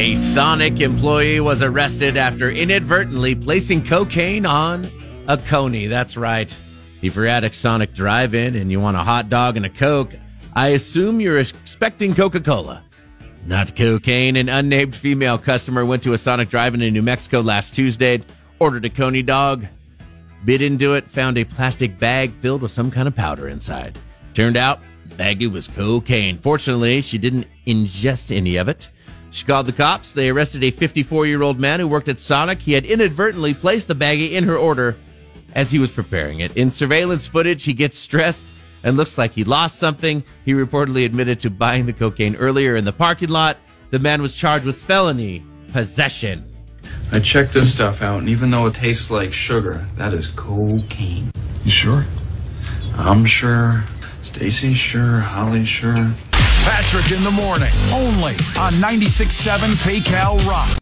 A Sonic employee was arrested after inadvertently placing cocaine on a Coney. That's right. If you're at a Sonic drive-in and you want a hot dog and a Coke, I assume you're expecting Coca-Cola. Not cocaine. An unnamed female customer went to a Sonic drive-in in New Mexico last Tuesday, ordered a Coney dog, bit into it, found a plastic bag filled with some kind of powder inside. Turned out, the baggie was cocaine. Fortunately, she didn't ingest any of it. She called the cops. They arrested a 54 year old man who worked at Sonic. He had inadvertently placed the baggie in her order as he was preparing it. In surveillance footage, he gets stressed and looks like he lost something. He reportedly admitted to buying the cocaine earlier in the parking lot. The man was charged with felony possession. I checked this stuff out, and even though it tastes like sugar, that is cocaine. You sure? I'm sure. Stacy's sure. Holly's sure. Patrick in the morning, only on 96.7 KCAL Rock.